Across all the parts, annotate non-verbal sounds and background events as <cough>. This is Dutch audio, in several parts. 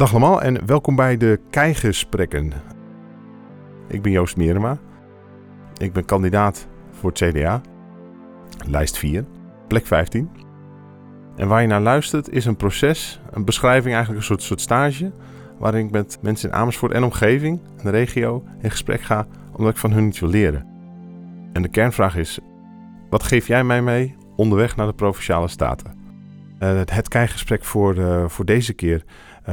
Dag allemaal en welkom bij de Keigesprekken. Ik ben Joost Mierema. Ik ben kandidaat voor het CDA. Lijst 4, plek 15. En waar je naar luistert is een proces, een beschrijving, eigenlijk een soort, soort stage... waarin ik met mensen in Amersfoort en omgeving, de regio, in gesprek ga... omdat ik van hun iets wil leren. En de kernvraag is, wat geef jij mij mee onderweg naar de Provinciale Staten? Uh, het keigesprek voor, uh, voor deze keer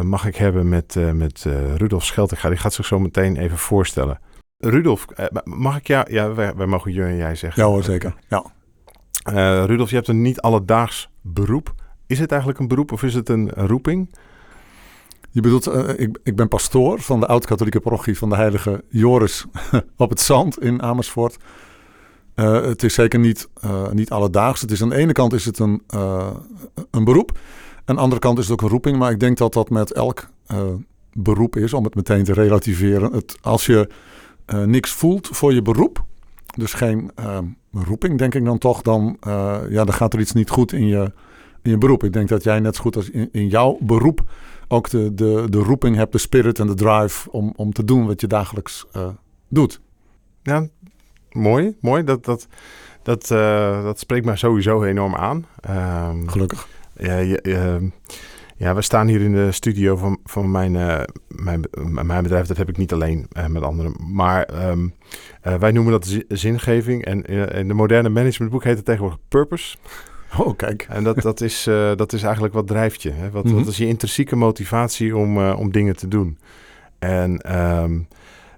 mag ik hebben met, met Rudolf Scheltinga. Die gaat zich zo meteen even voorstellen. Rudolf, mag ik jou... Ja, wij, wij mogen je en jij zeggen. Ja hoor, zeker. Ja. Rudolf, je hebt een niet alledaags beroep. Is het eigenlijk een beroep of is het een roeping? Je bedoelt, ik, ik ben pastoor van de oud-katholieke parochie van de heilige Joris <laughs> op het Zand in Amersfoort. Uh, het is zeker niet, niet alledaags. Het is aan de ene kant is het een, een beroep. Aan de andere kant is het ook een roeping. Maar ik denk dat dat met elk beroep is, om het meteen te relativeren. Het, als je niks voelt voor je beroep, dus geen roeping denk ik dan toch, dan, ja, dan gaat er iets niet goed in je, in je beroep. Ik denk dat jij net zo goed als in, in jouw beroep ook de, de, de roeping hebt, de spirit en de drive om, om te doen wat je dagelijks doet. Ja, mooi, mooi. Dat, dat, dat, dat spreekt mij sowieso enorm aan. Um, Gelukkig. Ja, ja, ehm, ja, we staan hier in de studio van, van mijn, uh, mijn, mijn bedrijf. Dat heb ik niet alleen uh, met anderen. Maar um, wij noemen dat zingeving. En in de moderne managementboek heet het tegenwoordig purpose. Oh, kijk. En dat, dat, is, dat is eigenlijk wat drijft je. Hè? Wat, mm -hmm. wat is je intrinsieke motivatie om, om dingen te doen? En um,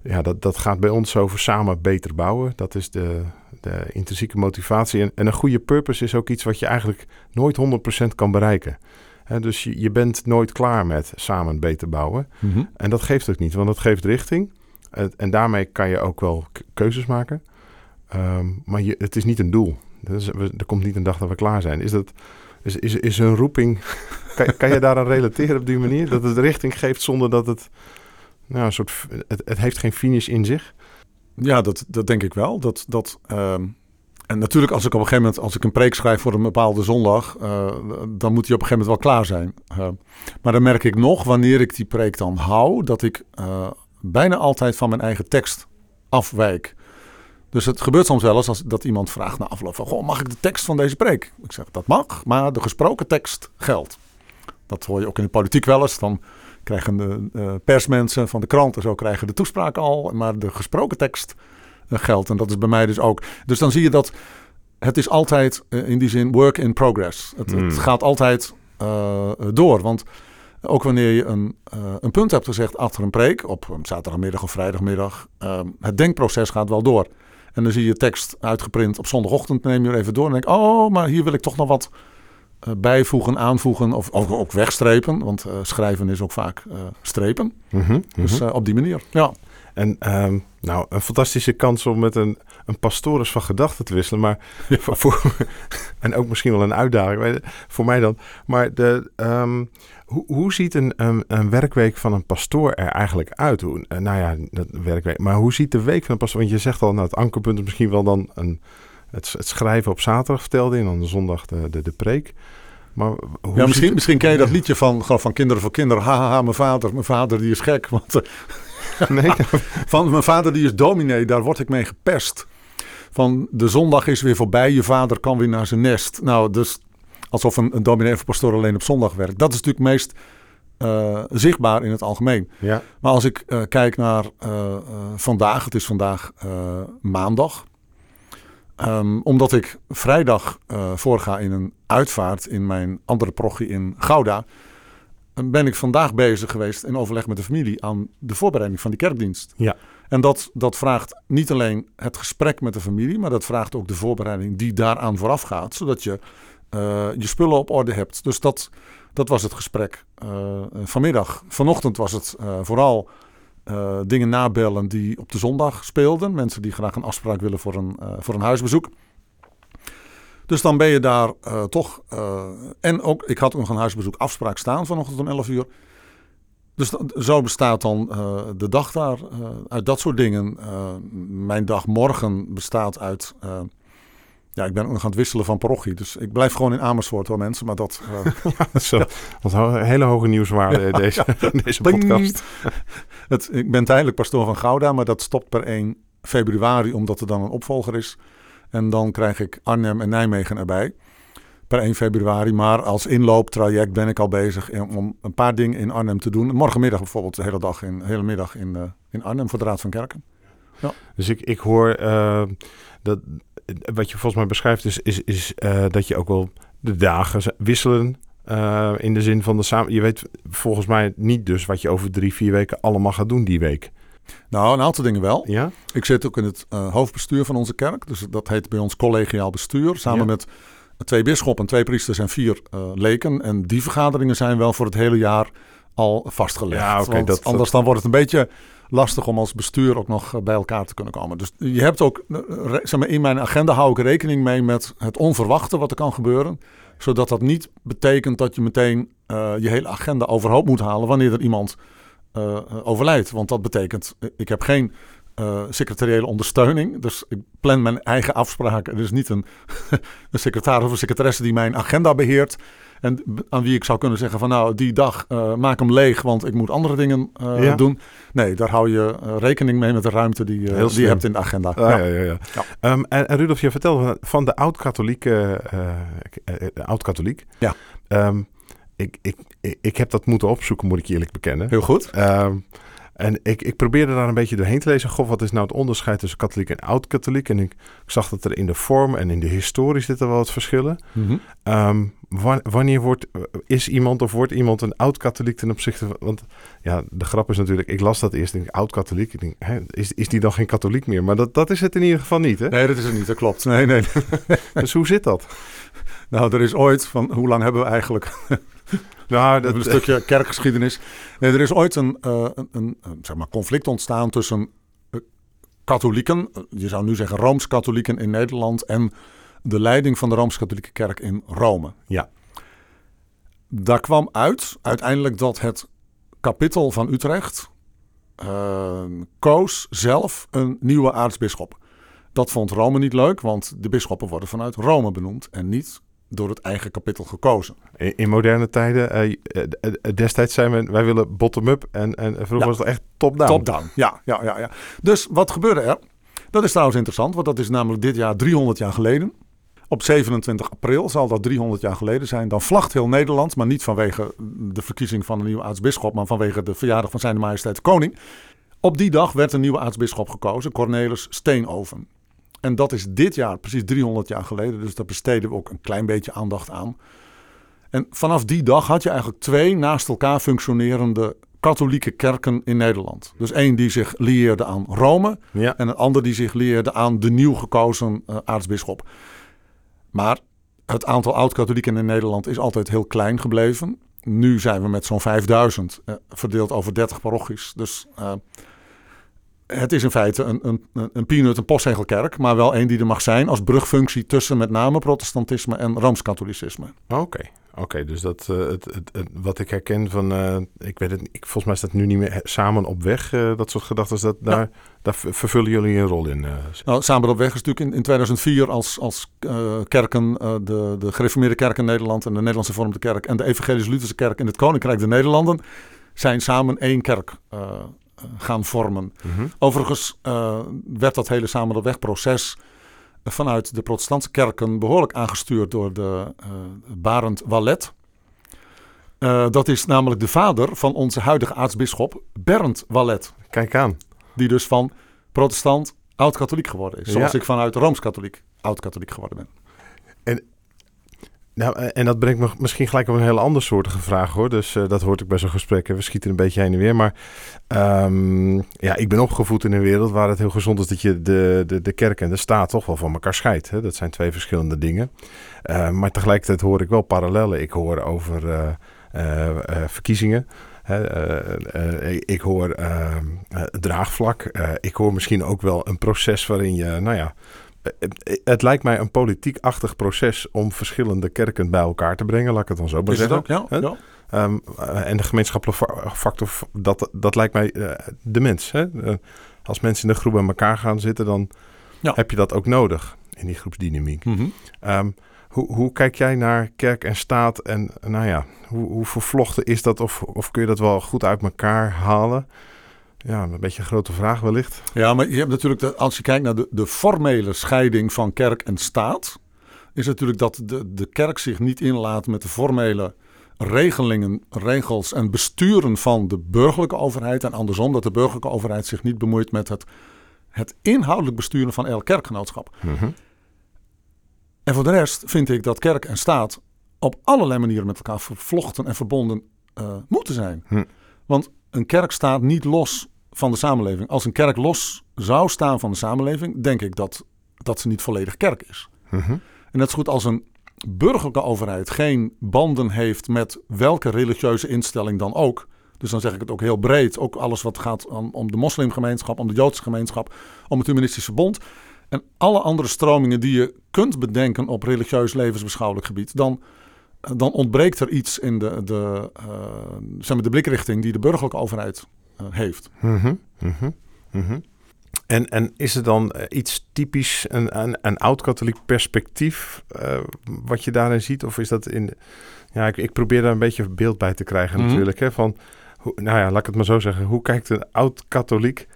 ja, dat, dat gaat bij ons over samen beter bouwen. Dat is de, de intrinsieke motivatie. En, en een goede purpose is ook iets wat je eigenlijk nooit 100% kan bereiken. He, dus je, je bent nooit klaar met samen beter bouwen. Mm -hmm. En dat geeft ook niet, want dat geeft richting. En, en daarmee kan je ook wel keuzes maken. Um, maar je, het is niet een doel. Dus, er komt niet een dag dat we klaar zijn. Is dat... Is, is, is een roeping. <laughs> kan, kan je daaraan relateren op die manier? Dat het richting geeft zonder dat het nou, een soort, het, het heeft geen finish in zich. Ja, dat, dat denk ik wel. Dat, dat, uh, en natuurlijk, als ik op een gegeven moment, als ik een preek schrijf voor een bepaalde zondag, uh, dan moet die op een gegeven moment wel klaar zijn. Uh, maar dan merk ik nog, wanneer ik die preek dan hou, dat ik uh, bijna altijd van mijn eigen tekst afwijk. Dus het gebeurt soms wel eens als dat iemand vraagt na afloop van, goh, mag ik de tekst van deze preek? Ik zeg, dat mag, maar de gesproken tekst geldt. Dat hoor je ook in de politiek wel eens. Dan krijgen de uh, persmensen van de kranten zo krijgen de toespraak al, maar de gesproken tekst uh, geldt. En dat is bij mij dus ook. Dus dan zie je dat het is altijd uh, in die zin work in progress. Het, mm. het gaat altijd door. Want ook wanneer je een, een punt hebt gezegd achter een preek, op een zaterdagmiddag of vrijdagmiddag, het denkproces gaat wel door. En dan zie je tekst uitgeprint op zondagochtend, neem je er even door en denk oh, maar hier wil ik toch nog wat bijvoegen, aanvoegen of ook, ook wegstrepen. Want uh, schrijven is ook vaak uh, strepen. Mm -hmm, dus op die manier, ja. En um, nou, een fantastische kans om met een, een pastoris van gedachten te wisselen. Maar ja. voor, voor, <laughs> en ook misschien wel een uitdaging voor mij dan. Maar de, um, hoe, hoe ziet een, een, een, werkweek van een pastoor er eigenlijk uit? Hoe, nou ja, dat werkweek. Maar hoe ziet de week van een pastoor? Want je zegt al, nou, het ankerpunt is misschien wel dan een het, het, schrijven op zaterdag vertelde en dan zondag de, de, de preek. Maar ja, misschien, misschien ken je dat liedje van, van Kinderen voor Kinderen. Haha, mijn vader, mijn vader die is gek. Want, <laughs> nee. <laughs> van mijn vader die is dominee, daar word ik mee gepest. Van de zondag is weer voorbij, je vader kan weer naar zijn nest. Nou, dus alsof een, een dominee of pastoor alleen op zondag werkt. Dat is natuurlijk meest uh, zichtbaar in het algemeen. Ja. Maar als ik uh, kijk naar uh, vandaag, het is vandaag maandag. Um, omdat ik vrijdag uh, voorga in een uitvaart in mijn andere prochie in Gouda, ben ik vandaag bezig geweest in overleg met de familie aan de voorbereiding van die kerkdienst. Ja. En dat, dat vraagt niet alleen het gesprek met de familie, maar dat vraagt ook de voorbereiding die daaraan vooraf gaat, zodat je uh, je spullen op orde hebt. Dus dat, dat was het gesprek uh, vanmiddag. Vanochtend was het vooral uh, dingen nabellen die op de zondag speelden. Mensen die graag een afspraak willen voor een, uh, voor een huisbezoek. Dus dan ben je daar uh, toch. en ook, ik had nog een huisbezoek afspraak staan vanochtend om 11 uur. Dus zo bestaat dan de dag daar uit dat soort dingen. mijn dag morgen bestaat uit Ja, ik ben ook nog aan het wisselen van parochie. Dus ik blijf gewoon in Amersfoort hoor mensen. Maar dat... Uh, <laughs> ja, <laughs> zo, een hele hoge nieuwswaarde ja, deze, <laughs> deze podcast. Het, ik ben tijdelijk pastoor van Gouda, maar dat stopt per 1 februari omdat er dan een opvolger is. En dan krijg ik Arnhem en Nijmegen erbij per 1 februari. Maar als inlooptraject ben ik al bezig om een paar dingen in Arnhem te doen. Morgenmiddag bijvoorbeeld de hele dag in, hele middag in, uh, in Arnhem voor de Raad van Kerken. Ja. Dus ik, ik hoor uh, dat wat je volgens mij beschrijft is, is, is uh, dat je ook wel de dagen wisselen. in de zin van de samen. Je weet volgens mij niet dus wat je over drie, vier weken allemaal gaat doen die week. Nou, een aantal dingen wel. Ja? Ik zit ook in het hoofdbestuur van onze kerk. Dus dat heet bij ons collegiaal bestuur. Samen ja. met twee bisschoppen, twee priesters en vier leken. En die vergaderingen zijn wel voor het hele jaar al vastgelegd. Ja, okay, dat, anders dan wordt het een beetje lastig om als bestuur ook nog eh, bij elkaar te kunnen komen. Dus je hebt ook, eh, zeg maar, in mijn agenda hou ik rekening mee met het onverwachte wat er kan gebeuren. Zodat dat niet betekent dat je meteen uh, je hele agenda overhoop moet halen wanneer er iemand overlijdt. Want dat betekent, ik heb geen uh, secretariële ondersteuning. Dus ik plan mijn eigen afspraken. Er is niet een, <laughs> een secretaris of een secretaresse die mijn agenda beheert. En aan wie ik zou kunnen zeggen van nou, die dag uh, maak hem leeg, want ik moet andere dingen uh, ja. doen. Nee, daar hou je rekening mee met de ruimte die, die je hebt in de agenda. Ah, ja. Ja, ja, ja. Um, en, en, Rudolf, je vertelde van de oud-katholieke, oud-katholiek. Ja. Um, ik, ik, ik heb dat moeten opzoeken, moet ik je eerlijk bekennen. Heel goed. Um, en ik, ik probeerde daar een beetje doorheen te lezen. Goh, wat is nou het onderscheid tussen katholiek en oud-katholiek? En ik, ik, zag dat er in de vorm en in de historie zitten wel wat verschillen. Mm -hmm. um, wanneer wordt, is iemand of wordt iemand een oud-katholiek ten opzichte van... Want ja, de grap is natuurlijk, ik las dat eerst, denk ik, oud-katholiek. Ik denk, hè, is, is die dan geen katholiek meer? Maar dat, dat is het in ieder geval niet, hè? Nee, dat is het niet, dat klopt. Nee, nee. <laughs> dus hoe zit dat? Nou, er is ooit van, hoe lang hebben we eigenlijk... <laughs> Nou, dat, een stukje kerkgeschiedenis. Nee, er is ooit een, uh, een, een, zeg maar conflict ontstaan tussen uh, katholieken, je zou nu zeggen rooms-katholieken in Nederland en de leiding van de rooms-katholieke kerk in Rome. Ja. Daar kwam uit uiteindelijk dat het kapittel van Utrecht uh, koos zelf een nieuwe aartsbisschop. Dat vond Rome niet leuk, want de bisschoppen worden vanuit Rome benoemd en niet door het eigen kapittel gekozen. In, in moderne tijden, uh, destijds zijn we, wij willen bottom-up en, en vroeger ja. was het echt top-down. Top-down, ja, ja, ja, ja. Dus wat gebeurde er? Dat is trouwens interessant, want dat is namelijk dit jaar 300 jaar geleden. Op 27 april zal dat 300 jaar geleden zijn. Dan vlagt heel Nederland, maar niet vanwege de verkiezing van een nieuwe aartsbisschop, maar vanwege de verjaardag van zijn majesteit de koning. Op die dag werd een nieuwe aartsbisschop gekozen, Cornelis Steenoven. En dat is dit jaar precies 300 jaar geleden. Dus daar besteden we ook een klein beetje aandacht aan. En vanaf die dag had je eigenlijk twee naast elkaar functionerende katholieke kerken in Nederland. Dus één die zich lieerde aan Rome ja. en een ander die zich lieerde aan de nieuw gekozen uh, aartsbisschop. Maar het aantal oud-katholieken in Nederland is altijd heel klein gebleven. Nu zijn we met zo'n 5000 uh, verdeeld over 30 parochies. Dus uh, het is in feite een, een, een peanut, een maar wel een die er mag zijn als brugfunctie tussen met name protestantisme en rooms-katholicisme. Oké. Oké. dus dat, uh, het, het, het, wat ik herken van, uh, ik weet het, ik, volgens mij staat nu niet meer samen op weg, uh, dat soort gedachten, dat, daar, ja. daar vervullen jullie een rol in. Nou, samen op weg is natuurlijk in, in 2004 als, als kerken, de, de gereformeerde kerk in Nederland en de Nederlandse Vormde Kerk en de Evangelisch-Lutherse kerk in het Koninkrijk der Nederlanden zijn samen één kerk gaan vormen. Mm -hmm. Overigens werd dat hele samen op weg proces vanuit de protestantse kerken behoorlijk aangestuurd door de uh, Barend Wallet. Uh, dat is namelijk de vader van onze huidige aartsbisschop Bernd Wallet. Kijk aan. Die dus van protestant oud-katholiek geworden is. Zoals ja. ik vanuit rooms-katholiek oud-katholiek geworden ben. En nou, en dat brengt me misschien gelijk op een hele andere soortige vraag hoor. Dus uh, dat hoort ik bij zo'n gesprek. We schieten een beetje heen en weer. Maar um, ja, ik ben opgevoed in een wereld waar het heel gezond is dat je de, de, de kerk en de staat toch wel van elkaar scheidt. Hè? Dat zijn twee verschillende dingen. Uh, maar tegelijkertijd hoor ik wel parallellen. Ik hoor over verkiezingen. ik hoor ehm, draagvlak. ik hoor misschien ook wel een proces waarin je, nou ja het lijkt mij een politiek-achtig proces om verschillende kerken bij elkaar te brengen, laat ik het dan zo maar Is zeggen. Het ook? Ja, ja. Um, en de gemeenschappelijke factor, dat, dat lijkt mij uh, de mens. Hè? Uh, als mensen in de groep bij elkaar gaan zitten, dan ja. heb je dat ook nodig. in die groepsdynamiek. Mhm. Ehm, hoe, hoe kijk jij naar kerk en staat en nou ja, hoe, hoe vervlochten is dat of, of kun je dat wel goed uit elkaar halen? Ja, een beetje een grote vraag wellicht. Ja, maar je hebt natuurlijk, de, als je kijkt naar de, de formele scheiding van kerk en staat, is natuurlijk dat de, de kerk zich niet inlaat met de formele regelingen, regels en besturen van de burgerlijke overheid. En andersom, dat de burgerlijke overheid zich niet bemoeit met het, het inhoudelijk besturen van elk kerkgenootschap. Mhm. En voor de rest vind ik dat kerk en staat op allerlei manieren met elkaar vervlochten en verbonden eh, moeten zijn. Hm. Want een kerk staat niet los van de samenleving. Als een kerk los zou staan van de samenleving, denk ik dat, dat ze niet volledig kerk is. Mhm. En net zo goed als een burgerlijke overheid geen banden heeft met welke religieuze instelling dan ook. Dus dan zeg ik het ook heel breed. Ook alles wat gaat om, om de moslimgemeenschap, om de Joodse gemeenschap, om het Humanistische Bond. En alle andere stromingen die je kunt bedenken op religieus levensbeschouwelijk gebied. Dan, dan ontbreekt er iets in de, de, eh, zeg maar de blikrichting die de burgerlijke overheid heeft. Mhm, mhm, mhm. En, en is er dan eh, iets typisch, een, een, een oud-katholiek perspectief, eh, wat je daarin ziet? Of is dat in. ja, ik, ik probeer daar een beetje beeld bij te krijgen, natuurlijk. Hè, van, hoe, nou ja, laat ik het maar zo zeggen. Hoe kijkt een oud-katholiek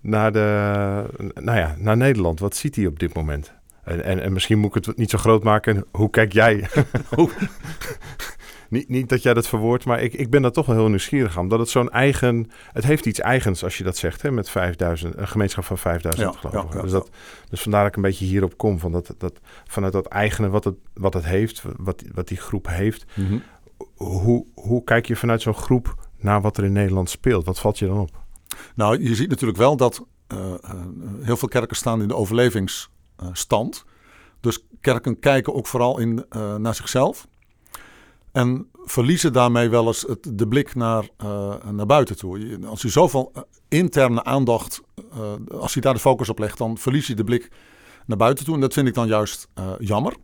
naar, de, nou ja, naar Nederland? Wat ziet hij op dit moment? En, en, en misschien moet ik het niet zo groot maken. Hoe kijk jij? Hoe- <laughs> niet, niet dat jij dat verwoordt, maar ik, ik ben daar toch wel heel nieuwsgierig aan. Omdat het zo'n eigen... Het heeft iets eigens als je dat zegt, hè, met 5000, een gemeenschap van 5000 Ja, gelovigen. ja, ja, dus, dat, dus vandaar dat ik een beetje hierop kom. Van dat, dat, vanuit dat eigene wat het, wat het heeft, wat, wat die groep heeft. Hoe, hoe kijk je vanuit zo'n groep naar wat er in Nederland speelt? Wat valt je dan op? Nou, je ziet natuurlijk wel dat eh, eh, heel veel kerken staan in de overlevingsstand. dus kerken kijken ook vooral in, eh, naar zichzelf. En verliezen daarmee wel eens de blik naar, eh, naar buiten toe. Als je zoveel eh, interne aandacht, eh, als je daar de focus op legt, dan verlies je de blik naar buiten toe. En dat vind ik dan juist jammer.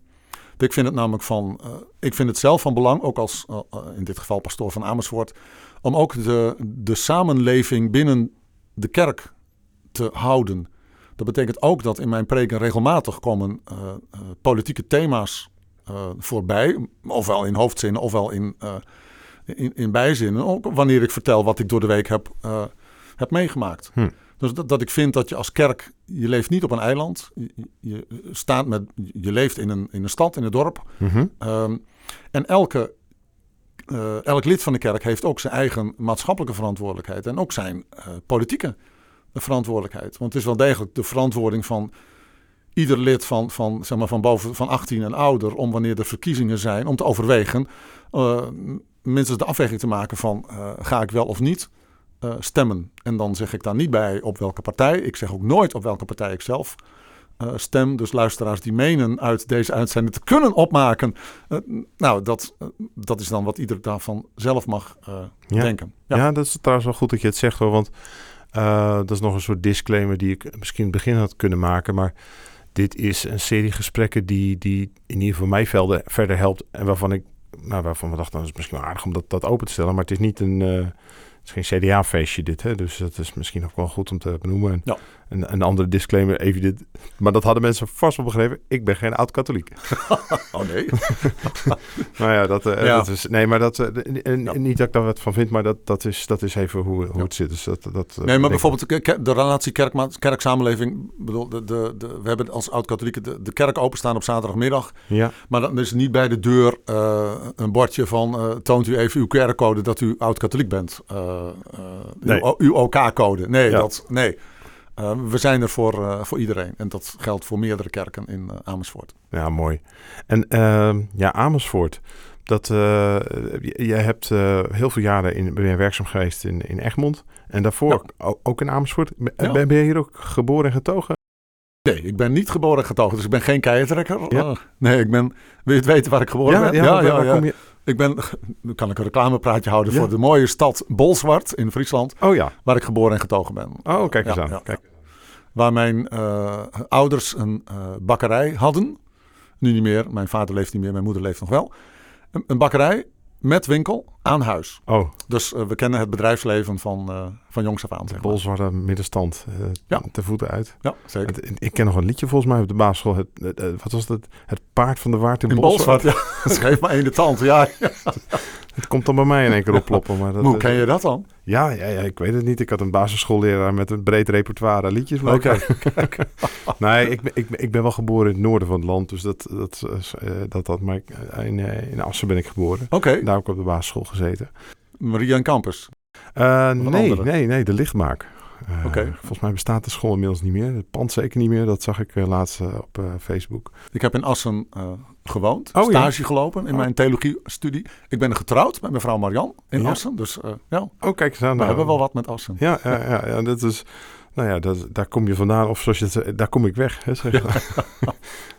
Ik vind het namelijk van, ik vind het zelf van belang, ook als in dit geval pastoor van Amersfoort, om ook de, de samenleving binnen de kerk te houden. Dat betekent ook dat in mijn preken regelmatig komen politieke thema's voorbij. Ofwel in hoofdzinnen, ofwel in, eh, in, in bijzinnen. Ook wanneer ik vertel wat ik door de week heb, eh, heb meegemaakt. Hm. Dus dat, dat ik vind dat je als kerk, je leeft niet op een eiland. Je, je staat met, je leeft in een, in een stad, in een dorp. Mhm. Ehm, en elke, eh, elk lid van de kerk heeft ook zijn eigen maatschappelijke verantwoordelijkheid. En ook zijn eh, politieke verantwoordelijkheid. Want het is wel degelijk de verantwoording van ieder lid van, van, zeg maar, van boven van 18 en ouder. om wanneer er verkiezingen zijn, om te overwegen. eh, minstens de afweging te maken van eh, ga ik wel of niet eh, stemmen. En dan zeg ik daar niet bij op welke partij. Ik zeg ook nooit op welke partij ik zelf stem. Dus luisteraars die menen uit deze uitzending te kunnen opmaken. nou, dat, dat is dan wat ieder daarvan zelf mag eh, Ja. denken. Ja. dat is trouwens wel goed dat je het zegt hoor. Want dat is nog een soort disclaimer die ik misschien in het begin had kunnen maken. Maar dit is een serie gesprekken die, die in ieder geval mij velden verder helpt. En waarvan ik, nou waarvan we dachten, dat is misschien wel aardig om dat, dat open te stellen. Maar het is niet een, eh, het is geen CDA-feestje dit. Hè? Dus dat is misschien ook wel goed om te benoemen. En Ja. Een, een andere disclaimer, even dit. Maar dat hadden mensen vast wel begrepen. Ik ben geen oud-katholiek. <laughs> Oh nee. <laughs> Nou ja, dat, eh, Ja. dat is. Nee, maar dat. eh, Ja. Niet dat ik daar wat van vind, maar dat, dat, is, dat is even hoe, hoe Ja. het zit. Dus dat, dat, Nee, maar bijvoorbeeld de, relatie kerk, kerk-samenleving. Bedoel, de, de, de, we hebben als oud-katholieken de, de kerk openstaan op zaterdagmiddag. Ja, Maar dan is niet bij de deur eh, een bordje van... toont u even uw QR-code dat u oud-katholiek bent. Nee. uw, uw OK-code. Nee, dat, nee. Eh, we zijn er voor, eh, voor iedereen. En dat geldt voor meerdere kerken in eh, Amersfoort. ja, mooi. En ehm, ja, Amersfoort. Dat, eh, jij hebt heel veel jaren in, ben je werkzaam geweest in, in Egmond. En daarvoor ook in Amersfoort. Ben, Ja. ben je hier ook geboren en getogen? Nee, ik ben niet geboren en getogen, dus ik ben geen keitrekker. Ja. Eh, nee, ik ben... Wil je het weten waar ik geboren ben? waar- waar kom je? Ik ben... Nu <laughs> kan ik een reclamepraatje houden Ja. voor de mooie stad Bolsward in Friesland, Oh ja. waar ik geboren en getogen ben. Oh, kijk eens Ja, aan. Kijk. Waar mijn eh, ouders een eh, bakkerij hadden. Nu niet meer, mijn vader leeft niet meer, mijn moeder leeft nog wel. Een, een bakkerij met winkel aan huis. Oh, Dus eh, we kennen het bedrijfsleven van, eh, van jongs af aan. de bolzwarte middenstand. eh Ja. Te voeten uit. Ja, zeker. Het- ik ken nog een liedje volgens mij op de basisschool. Het, wat was het? Het paard van de waard in, In Bolzwart. Ja. <laughs> Schreef maar één de tand. Ja, Het komt dan bij mij in één keer oploppen. Maar dat, hoe ken je dat dan? Ja, ja, ja, ik weet het niet. Ik had een basisschoolleraar met een breed repertoire aan liedjes. maar Oké. <laughs> ik- Nee, ik, ben- ik, ik ben wel geboren in het noorden van het land. Dus dat, dat, is, eh, dat, dat maar ik- in, eh, in Assen ben ik geboren. Oké, Daar heb ik op de basisschool gezeten. Maria en Campus. Eh, nee, andere? nee, nee, de lichtmaak. Eh, Oké. Volgens mij bestaat de school inmiddels niet meer. Het pand zeker niet meer. Dat zag ik eh, laatst eh, op eh, Facebook. Ik heb in Assen eh, gewoond, Oh, ja. stage gelopen in Oh. mijn theologie-studie. Ik ben getrouwd met mevrouw Marian in Ja. Assen. Dus eh, ja, Oh, kijk eens aan. we nou. hebben wel wat met Assen. Ja, ja, ja, ja, dat is... Nou ja, dat, daar kom je vandaan. Of zoals je het daar kom ik weg. Hè, zeg maar. <laughs>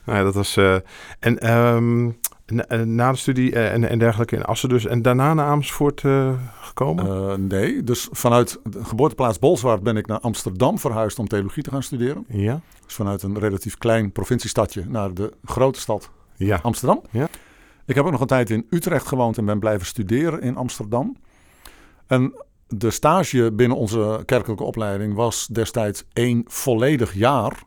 nou ja, dat was... eh, en ehm, na, eh, na de studie en, en dergelijke in Assen dus. En daarna naar Amersfoort gekomen? Nee, dus vanuit de geboorteplaats Bolsward ben ik naar Amsterdam verhuisd om theologie te gaan studeren. ja? Dus vanuit een relatief klein provinciestadje naar de grote stad Ja. Amsterdam. Ja. Ik heb ook nog een tijd in Utrecht gewoond en ben blijven studeren in Amsterdam. En de stage binnen onze kerkelijke opleiding was destijds één volledig jaar.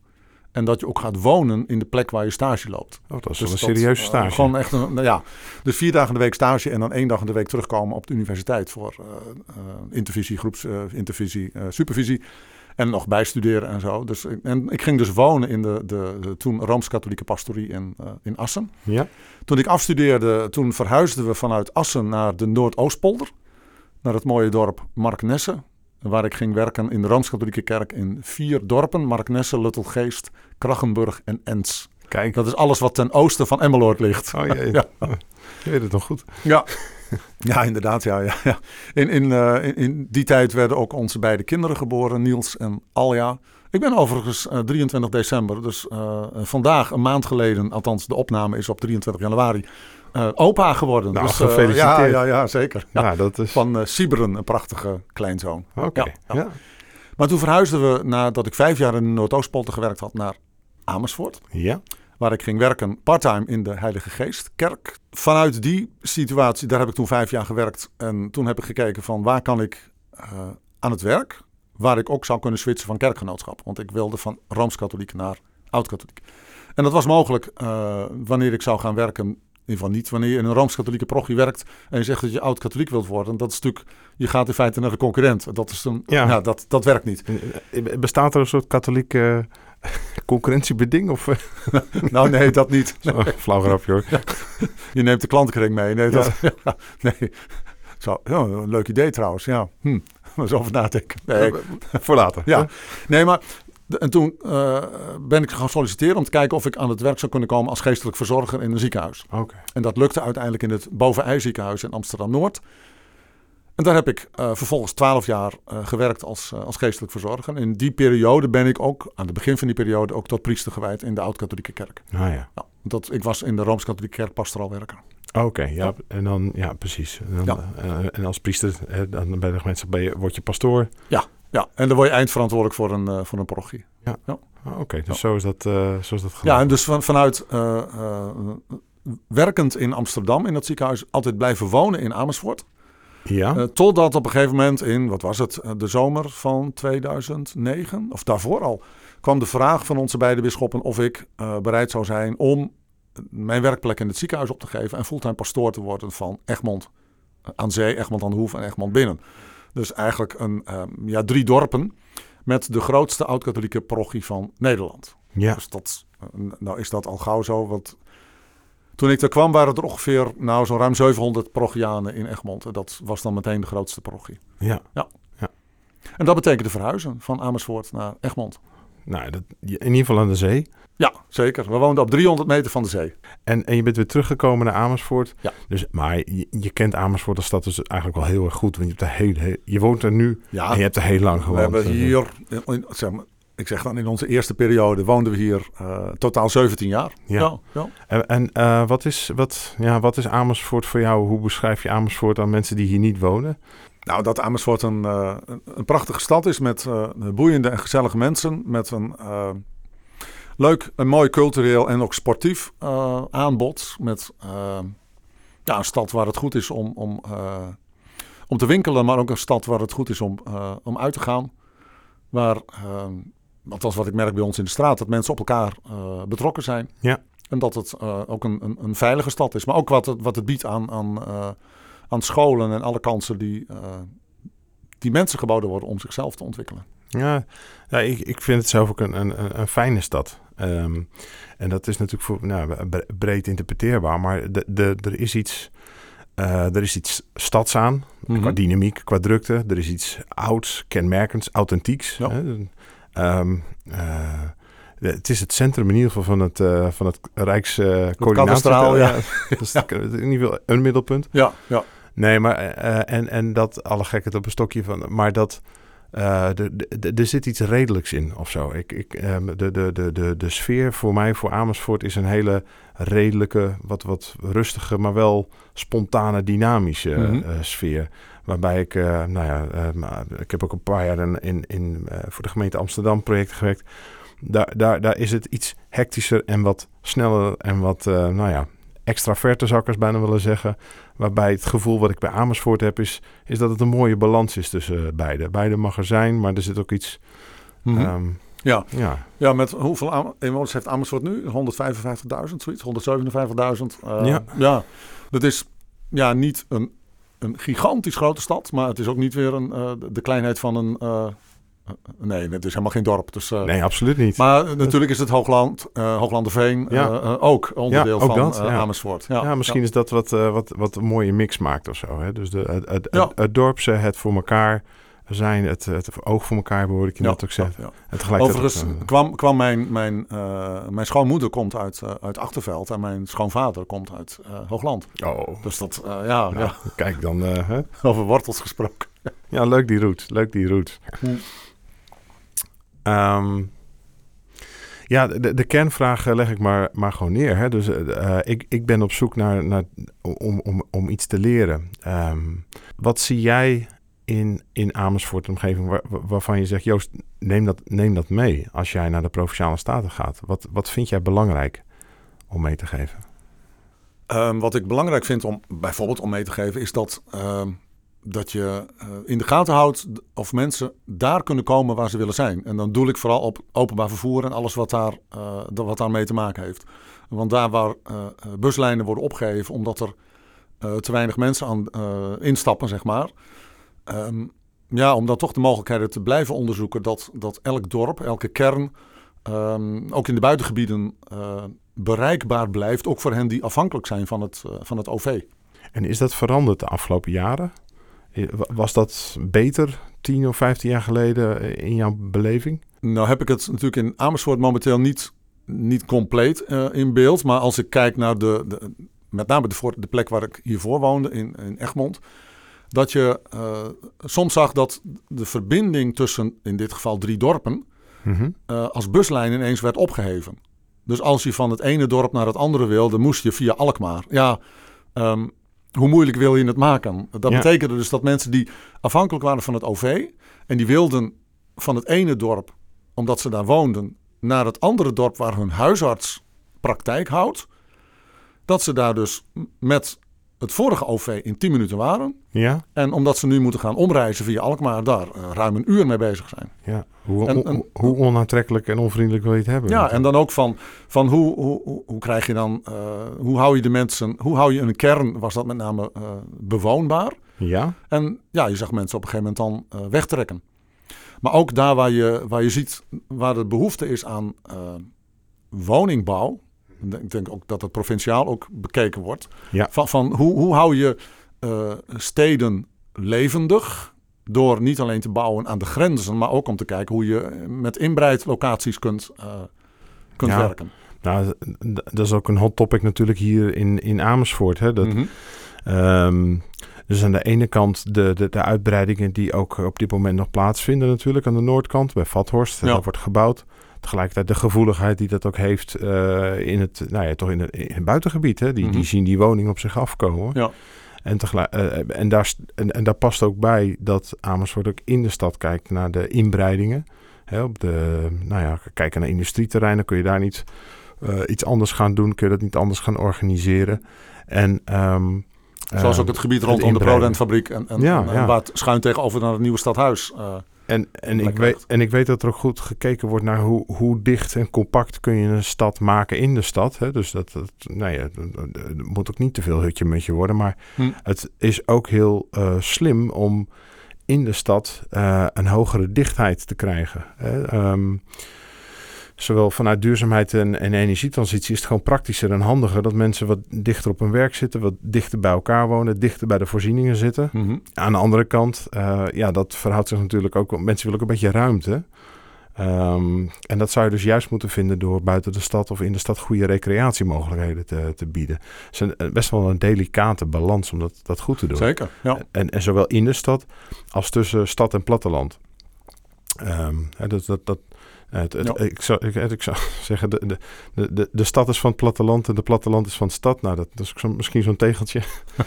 En dat je ook gaat wonen in de plek waar je stage loopt. Oh, dat is Dus wel een dat, serieuze eh, stage. gewoon echt een, nou ja. Dus vier dagen in de week stage en dan één dag in de week terugkomen op de universiteit voor eh, eh, intervisie, groepsintervisie, supervisie. En nog bijstuderen en zo. Dus, en ik ging dus wonen in de, de, de toen Rooms-Katholieke pastorie in, eh, in Assen. Ja? Toen ik afstudeerde, toen verhuisden we vanuit Assen naar de Noordoostpolder. Naar het mooie dorp Marknesse. Waar ik ging werken in de Rooms-Katholieke kerk in vier dorpen. Marknesse, Luttelgeest, Krachenburg en Ens. Kijk. Dat is alles wat ten oosten van Emmeloord ligt. Oh jee. <laughs> Ja. Je weet het nog goed. Ja, <laughs> ja inderdaad. Ja, ja, ja. In, in, eh, in, in die tijd werden ook onze beide kinderen geboren, Niels en Alja. Ik ben overigens eh, 23 december, dus eh, vandaag, een maand geleden, althans de opname is op 23 januari, eh, opa geworden. Nou, dus, eh, gefeliciteerd. ja, ja, ja, zeker. Ja. Dat is... Van eh Siberen, een prachtige kleinzoon. Oké. Ja. Maar toen verhuisden we, nadat ik vijf jaar in de Noordoostpolder gewerkt had, naar Amersfoort. Ja. Waar ik ging werken parttime in de Heilige Geest kerk. Vanuit die situatie, daar heb ik toen vijf jaar gewerkt. En toen heb ik gekeken van waar kan ik eh, aan het werk. Waar ik ook zou kunnen switchen van kerkgenootschap. Want ik wilde van Rooms-Katholiek naar Oud-Katholiek. En dat was mogelijk eh, wanneer ik zou gaan werken. In ieder geval niet wanneer je in een Rooms-Katholieke parochie werkt. En je zegt dat je Oud-Katholiek wilt worden. Dat is natuurlijk, je gaat in feite naar de concurrent. Dat, is een, Ja. dat, dat werkt niet. Bestaat er een soort katholieke concurrentiebeding? Of, eh, <laughs> Nou nee, dat niet. zo, <laughs> flauw grapje hoor. Je neemt de klantenkring mee. Nee, dat, <laughs> ja, nee. Zo, ja, een leuk idee trouwens. Ja, hm. eens over nadenken. Nee, Voor later. ja. nee maar en toen eh, ben ik gaan solliciteren om te kijken of ik aan het werk zou kunnen komen als geestelijk verzorger in een ziekenhuis. Oké. En dat lukte uiteindelijk in het Bovenij ziekenhuis in Amsterdam-Noord. En daar heb ik eh, vervolgens twaalf jaar eh, gewerkt als, eh, als geestelijk verzorger. In die periode ben ik ook, aan het begin van die periode, ook tot priester gewijd in de Oud-Katholieke Kerk. Ah ja. Ja, dat, ik was in de Rooms-Katholieke Kerk pastoraal werker. Oké, ja. En dan, ja, precies. En, dan, eh, en als priester, dan bij de je, word je pastoor. Ja, en dan word je eindverantwoordelijk voor een, voor een parochie. Ah, Oké, dus Ja. zo is dat, eh zo is dat Ja, gelopen. en dus van, vanuit werkend in Amsterdam in dat ziekenhuis altijd blijven wonen in Amersfoort. Ja? Eh, totdat op een gegeven moment in, wat was het, eh, de zomer van 2009, of daarvoor al, kwam de vraag van onze beide bisschoppen of ik eh, bereid zou zijn om mijn werkplek in het ziekenhuis op te geven en fulltime pastoor te worden van Egmond aan zee, Egmond aan de Hoef en Egmond binnen. Dus eigenlijk een, eh, ja, drie dorpen met de grootste oud-katholieke parochie van Nederland. ja. Dus dat, nou is dat al gauw zo. Want toen ik er kwam waren er ongeveer nou, zo'n ruim 700 parochianen in Egmond. En dat was dan meteen de grootste parochie. ja. En dat betekende verhuizen van Amersfoort naar Egmond. Nou, dat, in ieder geval aan de zee. Ja, zeker. We woonden op 300 meter van de zee. En, en je bent weer teruggekomen naar Amersfoort. Ja. Dus, maar je, je kent Amersfoort als stad dus eigenlijk wel heel erg goed. Want je, hebt er heel, heel- je woont er nu Ja, en je hebt er heel lang we gewoond. hebben hier, in- in- zeg maar, ik zeg dan in onze eerste periode, woonden we hier eh, totaal 17 jaar. Ja. ja, ja. En, en eh, wat, is, wat, ja, wat is Amersfoort voor jou? Hoe beschrijf je Amersfoort aan mensen die hier niet wonen? Nou, dat Amersfoort een, eh, een, een prachtige stad is met eh, boeiende en gezellige mensen. Met een leuk en mooi cultureel en ook sportief eh, aanbod. Met ja, een stad waar het goed is om, om, om te winkelen, maar ook een stad waar het goed is om, om uit te gaan. Waar, althans wat ik merk bij ons in de straat, dat mensen op elkaar betrokken zijn. Ja. En dat het ook een, een, een, veilige stad is. Maar ook wat het, wat het biedt aan, aan, aan scholen en alle kansen die, die mensen geboden worden om zichzelf te ontwikkelen. Ja, ja ik, ik vind het zelf ook een, een, een fijne stad. Ehm, en dat is natuurlijk voor, nou, breed interpreteerbaar, maar de, de, er is iets. Uh, er is iets stads aan, mm qua dynamiek, qua drukte. Er is iets ouds, kenmerkends, authentieks. Ja. Hè? Um, uh, het is het centrum in ieder geval van het, uh, van het Rijkscoördinatie. ja. ja. <laughs> dat is in ieder geval een middelpunt. Ja, ja. Nee, maar en, en dat, alle gekheid op een stokje van, maar dat uh, er zit iets redelijks in of zo. Ik, ik, um, de, de, de, de, de sfeer voor mij, voor Amersfoort, is een hele redelijke, wat, wat rustige, maar wel spontane, dynamische mm -hmm. uh, sfeer. Waarbij ik, uh, nou ja, ik heb ook een paar jaar in, in, in voor de gemeente Amsterdam projecten gewerkt. Daar, daar, daar is het iets hectischer en wat sneller en wat, nou ja, extraverte zou ik bijna willen zeggen. Waarbij het gevoel wat ik bij Amersfoort heb is, is dat het een mooie balans is tussen eh, beide. Beide mag er zijn, maar er zit ook iets... Mm -hmm. ja. Ja. ja, met hoeveel inwoners heeft Amersfoort nu? 155.000, zoiets? 157.000? Uh, ja. ja, dat is ja, niet een, een gigantisch grote stad, maar het is ook niet weer een, uh, de kleinheid van een... Uh, Nee, het is helemaal geen dorp. Dus, uh, nee, absoluut niet. Maar natuurlijk is het Hoogland, Hooglanderveen ja. ook onderdeel ja, ook van dat, ja. Amersfoort. Ja, misschien is dat wat, wat, wat een mooie mix maakt of zo. Hè? Dus de, het, het, het, het dorpse, het voor elkaar zijn, het, het oog voor elkaar hoor ik je net ook zeggen. Overigens kwam, kwam mijn, mijn, mijn schoonmoeder komt uit, uit Achterveld en mijn schoonvader komt uit Hoogland. Oh. Dus dat, ja, nou, Kijk dan. Hè? <laughs> Over wortels gesproken. Ja, leuk die route. Leuk die route. Hm. Um, ja, de, de kernvraag eh, leg ik maar, maar gewoon neer. Hè. Dus uh, ik, ik ben op zoek naar, naar, om, om, om iets te leren. Um, wat zie jij in, in Amersfoort omgeving waar, waarvan je zegt... Joost, neem dat, neem dat mee als jij naar de Provinciale Staten gaat. Wat, wat vind jij belangrijk om mee te geven? Um, wat ik belangrijk vind om bijvoorbeeld om mee te geven... is dat dat je uh, in de gaten houdt of mensen daar kunnen komen waar ze willen zijn. En dan doe ik vooral op openbaar vervoer en alles wat, daar, uh, wat daarmee te maken heeft. Want daar waar uh, buslijnen worden opgegeven omdat er te weinig mensen aan instappen, zeg maar. Um, ja, om dan toch de mogelijkheden te blijven onderzoeken dat, dat elk dorp, elke kern, um, ook in de buitengebieden, bereikbaar blijft. Ook voor hen die afhankelijk zijn van het, van het OV. En is dat veranderd de afgelopen jaren? Was dat beter 10 of 15 jaar geleden eh, in jouw beleving? Nou heb ik het natuurlijk in Amersfoort momenteel niet, niet compleet uh, in beeld. Maar als ik kijk naar de, de met name de, de, plek waar ik hiervoor woonde, in, in Egmond. Dat je uh, soms zag dat de verbinding tussen, in dit geval drie dorpen, mm -hmm. uh, als buslijn ineens werd opgeheven. Dus als je van het ene dorp naar het andere wilde, moest je via Alkmaar. Ja, um, hoe moeilijk wil je het maken? Dat betekende dus dat mensen die afhankelijk waren van het OV en die wilden van het ene dorp, omdat ze daar woonden, naar het andere dorp waar hun huisarts praktijk houdt, dat ze daar dus met het vorige OV in 10 minuten waren. Ja. En omdat ze nu moeten gaan omreizen via Alkmaar, daar uh, ruim een uur mee bezig zijn. Ja. Hoe, en, en, hoe onaantrekkelijk en onvriendelijk wil je het hebben? Ja, en dan ook van, van hoe, hoe, hoe krijg je dan, uh, hoe hou je de mensen, hoe hou je een kern, was dat met name uh, bewoonbaar. Ja. En ja, je zag mensen op een gegeven moment dan wegtrekken. Maar ook daar waar je, waar je ziet waar de behoefte is aan woningbouw, ik denk ook dat het provinciaal ook bekeken wordt. Ja. Van, van hoe, hoe hou je uh, steden levendig? Door niet alleen te bouwen aan de grenzen, maar ook om te kijken hoe je met inbreidlocaties kunt, uh, kunt ja. werken. Nou, dat is ook een hot topic natuurlijk hier in, in Amersfoort. Hè? Dat, mm -hmm. um, dus aan de ene kant de, de, de uitbreidingen die ook op dit moment nog plaatsvinden natuurlijk aan de noordkant bij Vathorst. Ja. Dat wordt gebouwd. Tegelijkertijd de gevoeligheid die dat ook heeft uh, in het, nou ja, toch in het, in het buitengebied. Hè? Die, mm -hmm. die zien die woning op zich afkomen. Ja. En, tegelijk, uh, en, daar, en, en, daar past ook bij dat Amersfoort ook in de stad kijkt naar de inbreidingen. Hè, op de, nou ja, kijken naar industrieterreinen, kun je daar niet uh, iets anders gaan doen? Kun je dat niet anders gaan organiseren? En um, Zoals ook het gebied rondom de Prodent-fabriek en, en, ja, en, waar het schuin tegenover naar het nieuwe stadhuis. Uh, en, en, ik weet, en ik weet dat er ook goed gekeken wordt naar hoe, hoe dicht en compact kun je een stad maken in de stad. Hè? Dus dat, dat, nou ja, moet ook niet te veel hutje met je worden. Maar hm. het is ook heel uh, slim om in de stad uh, een hogere dichtheid te krijgen. Hè? Um, zowel vanuit duurzaamheid en, en, energietransitie is het gewoon praktischer en handiger dat mensen wat dichter op hun werk zitten, wat dichter bij elkaar wonen, dichter bij de voorzieningen zitten. Mm Aan de andere kant, uh, ja, dat verhoudt zich natuurlijk ook, mensen willen ook een beetje ruimte. Um, en dat zou je dus juist moeten vinden door buiten de stad of in de stad goede recreatiemogelijkheden te, te bieden. Het is een, eh, best wel een delicate balans om dat, dat goed te doen. Zeker, ja. En, en zowel in de stad als tussen stad en platteland. Um, dat, dat, dat, het, het, ik, zou, ik, ik, zou <laughs> zeggen, de, de, de, de stad is van het platteland en de platteland is van de stad. Nou, dat, dat is zo, misschien zo'n tegeltje.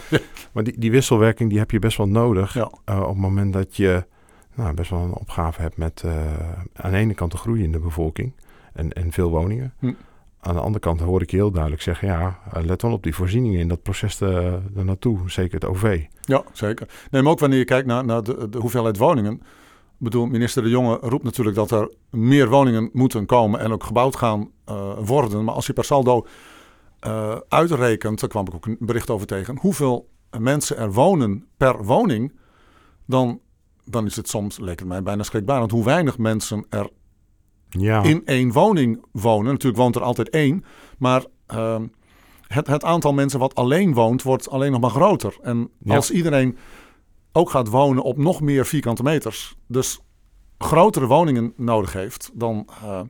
<laughs> maar die, die wisselwerking die heb je best wel nodig uh, op het moment dat je nou, best wel een opgave hebt met uh, aan de ene kant de groei in de bevolking en, en veel woningen. Hm. Aan de andere kant hoor ik je heel duidelijk zeggen, ja, eh, let wel op die voorzieningen in dat proces er naartoe, zeker het OV. Ja, zeker. Nee, maar ook wanneer je kijkt naar, naar de, de hoeveelheid woningen bedoel, minister De Jonge roept natuurlijk dat er meer woningen moeten komen en ook gebouwd gaan uh, worden. Maar als je per saldo uh, uitrekent, daar kwam ik ook een bericht over tegen, hoeveel mensen er wonen per woning, dan, dan is het soms, leek mij, bijna schrikbarend hoe weinig mensen er ja. in één woning wonen. Natuurlijk woont er altijd één, maar uh, het, het aantal mensen wat alleen woont, wordt alleen nog maar groter. En als iedereen ook gaat wonen op nog meer vierkante meters. Dus grotere woningen nodig heeft, dan uh,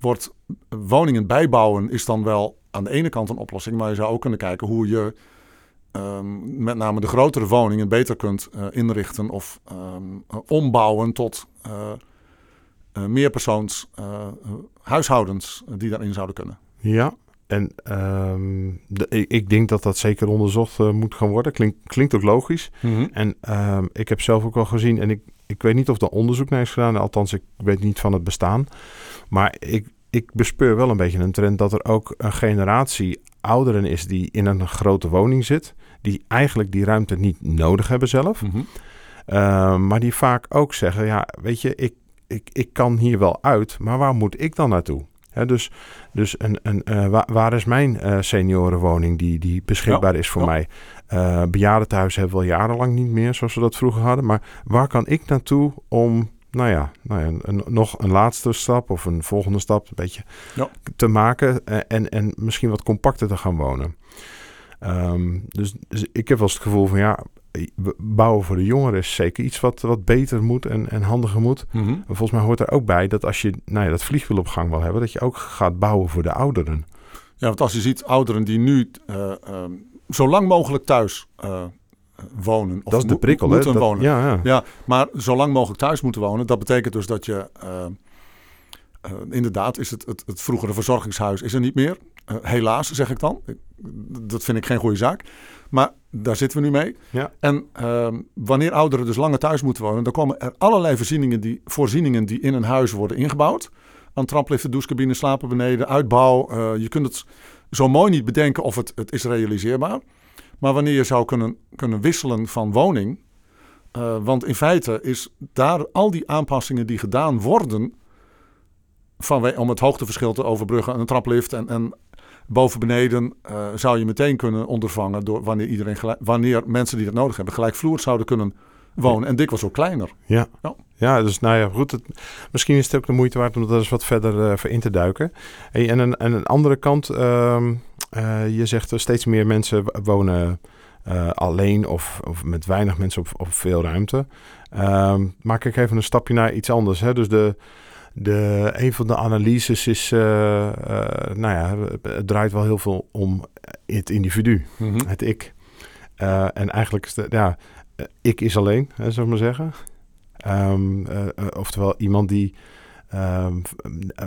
wordt woningen bijbouwen is dan wel aan de ene kant een oplossing. Maar je zou ook kunnen kijken hoe je um, met name de grotere woningen beter kunt uh, inrichten of um, ombouwen tot uh, meerpersoons huishoudens die daarin zouden kunnen. Ja, en um, de, ik denk dat dat zeker onderzocht uh, moet gaan worden. Klink, klinkt ook logisch. Mm -hmm. En um, ik heb zelf ook al gezien, en ik, ik weet niet of er onderzoek naar is gedaan, althans ik weet niet van het bestaan. Maar ik, ik bespeur wel een beetje een trend dat er ook een generatie ouderen is die in een grote woning zit, die eigenlijk die ruimte niet nodig hebben zelf. Mm -hmm. uh, maar die vaak ook zeggen, ja, weet je, ik, ik, ik kan hier wel uit, maar waar moet ik dan naartoe? Dus dus een, een, uh, waar, waar, is mijn uh, seniorenwoning die, die beschikbaar ja, is voor ja. mij? Uh, bejaardentehuis hebben we al jarenlang niet meer zoals we dat vroeger hadden. Maar waar kan ik naartoe om, nou ja, nou ja een, nog een laatste stap of een volgende stap een beetje ja. te maken en, en misschien wat compacter te gaan wonen? Um, dus, dus, ik heb wel eens het gevoel van ja, bouwen voor de jongeren is zeker iets wat, wat beter moet en, en handiger moet. Mm -hmm. Volgens mij hoort er ook bij dat als je nou ja, dat vliegwiel op gang wil hebben, dat je ook gaat bouwen voor de ouderen. Ja, want als je ziet ouderen die nu uh, uh, zo lang mogelijk thuis uh, wonen. Of dat is de prikkel, moeten hè? wonen. Ja, ja. ja, maar zo lang mogelijk thuis moeten wonen, dat betekent dus dat je. inderdaad, is het, het, het vroegere verzorgingshuis is er niet meer. Helaas, zeg ik dan. Dat vind ik geen goede zaak. Maar daar zitten we nu mee. Ja. En uh, wanneer ouderen dus langer thuis moeten wonen, dan komen er allerlei voorzieningen die, voorzieningen die in een huis worden ingebouwd. Aan trapliften, douchecabine, slapen beneden, uitbouw. Uh, je kunt het zo mooi niet bedenken of het, het is realiseerbaar. Maar wanneer je zou kunnen, kunnen wisselen van woning. Uh, want in feite is daar al die aanpassingen die gedaan worden. Van, om het hoogteverschil te overbruggen, een traplift en, en boven beneden uh, zou je meteen kunnen ondervangen door wanneer, iedereen gelijk, wanneer mensen die dat nodig hebben gelijkvloers zouden kunnen wonen. En dikwijls ook kleiner. Ja. ja. Ja, dus nou ja, goed. Het, misschien is het ook de moeite waard om dat eens wat verder uh, in te duiken. Hey, en, een, en een andere kant, uh, uh, je zegt er steeds meer mensen wonen alleen of, of met weinig mensen op, op veel ruimte. Ehm, maak ik even een stapje naar iets anders. Hè? Dus de, de, een van de analyses is, uh, uh, nou ja, het draait wel heel veel om het individu, mm -hmm. het ik. Uh, en eigenlijk ja, ik is alleen, hè, zou ik maar zeggen. Um, oftewel iemand die, um,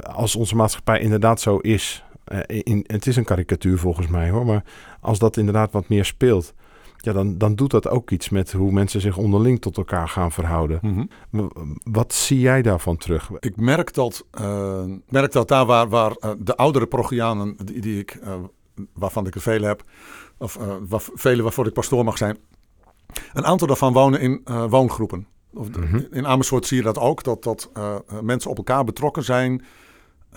als onze maatschappij inderdaad zo is, in, het is een karikatuur volgens mij hoor, maar als dat inderdaad wat meer speelt, ja, dan, dan doet dat ook iets met hoe mensen zich onderling tot elkaar gaan verhouden. Mm -hmm. Wat zie jij daarvan terug? Ik merk dat, uh, merk dat daar waar, waar uh, de oudere Progianen die, die ik uh, waarvan ik er vele heb, of waar, vele waarvoor ik pastoor mag zijn. Een aantal daarvan wonen in woongroepen. Of, mm -hmm. In Amersfoort zie je dat ook, dat, dat mensen op elkaar betrokken zijn,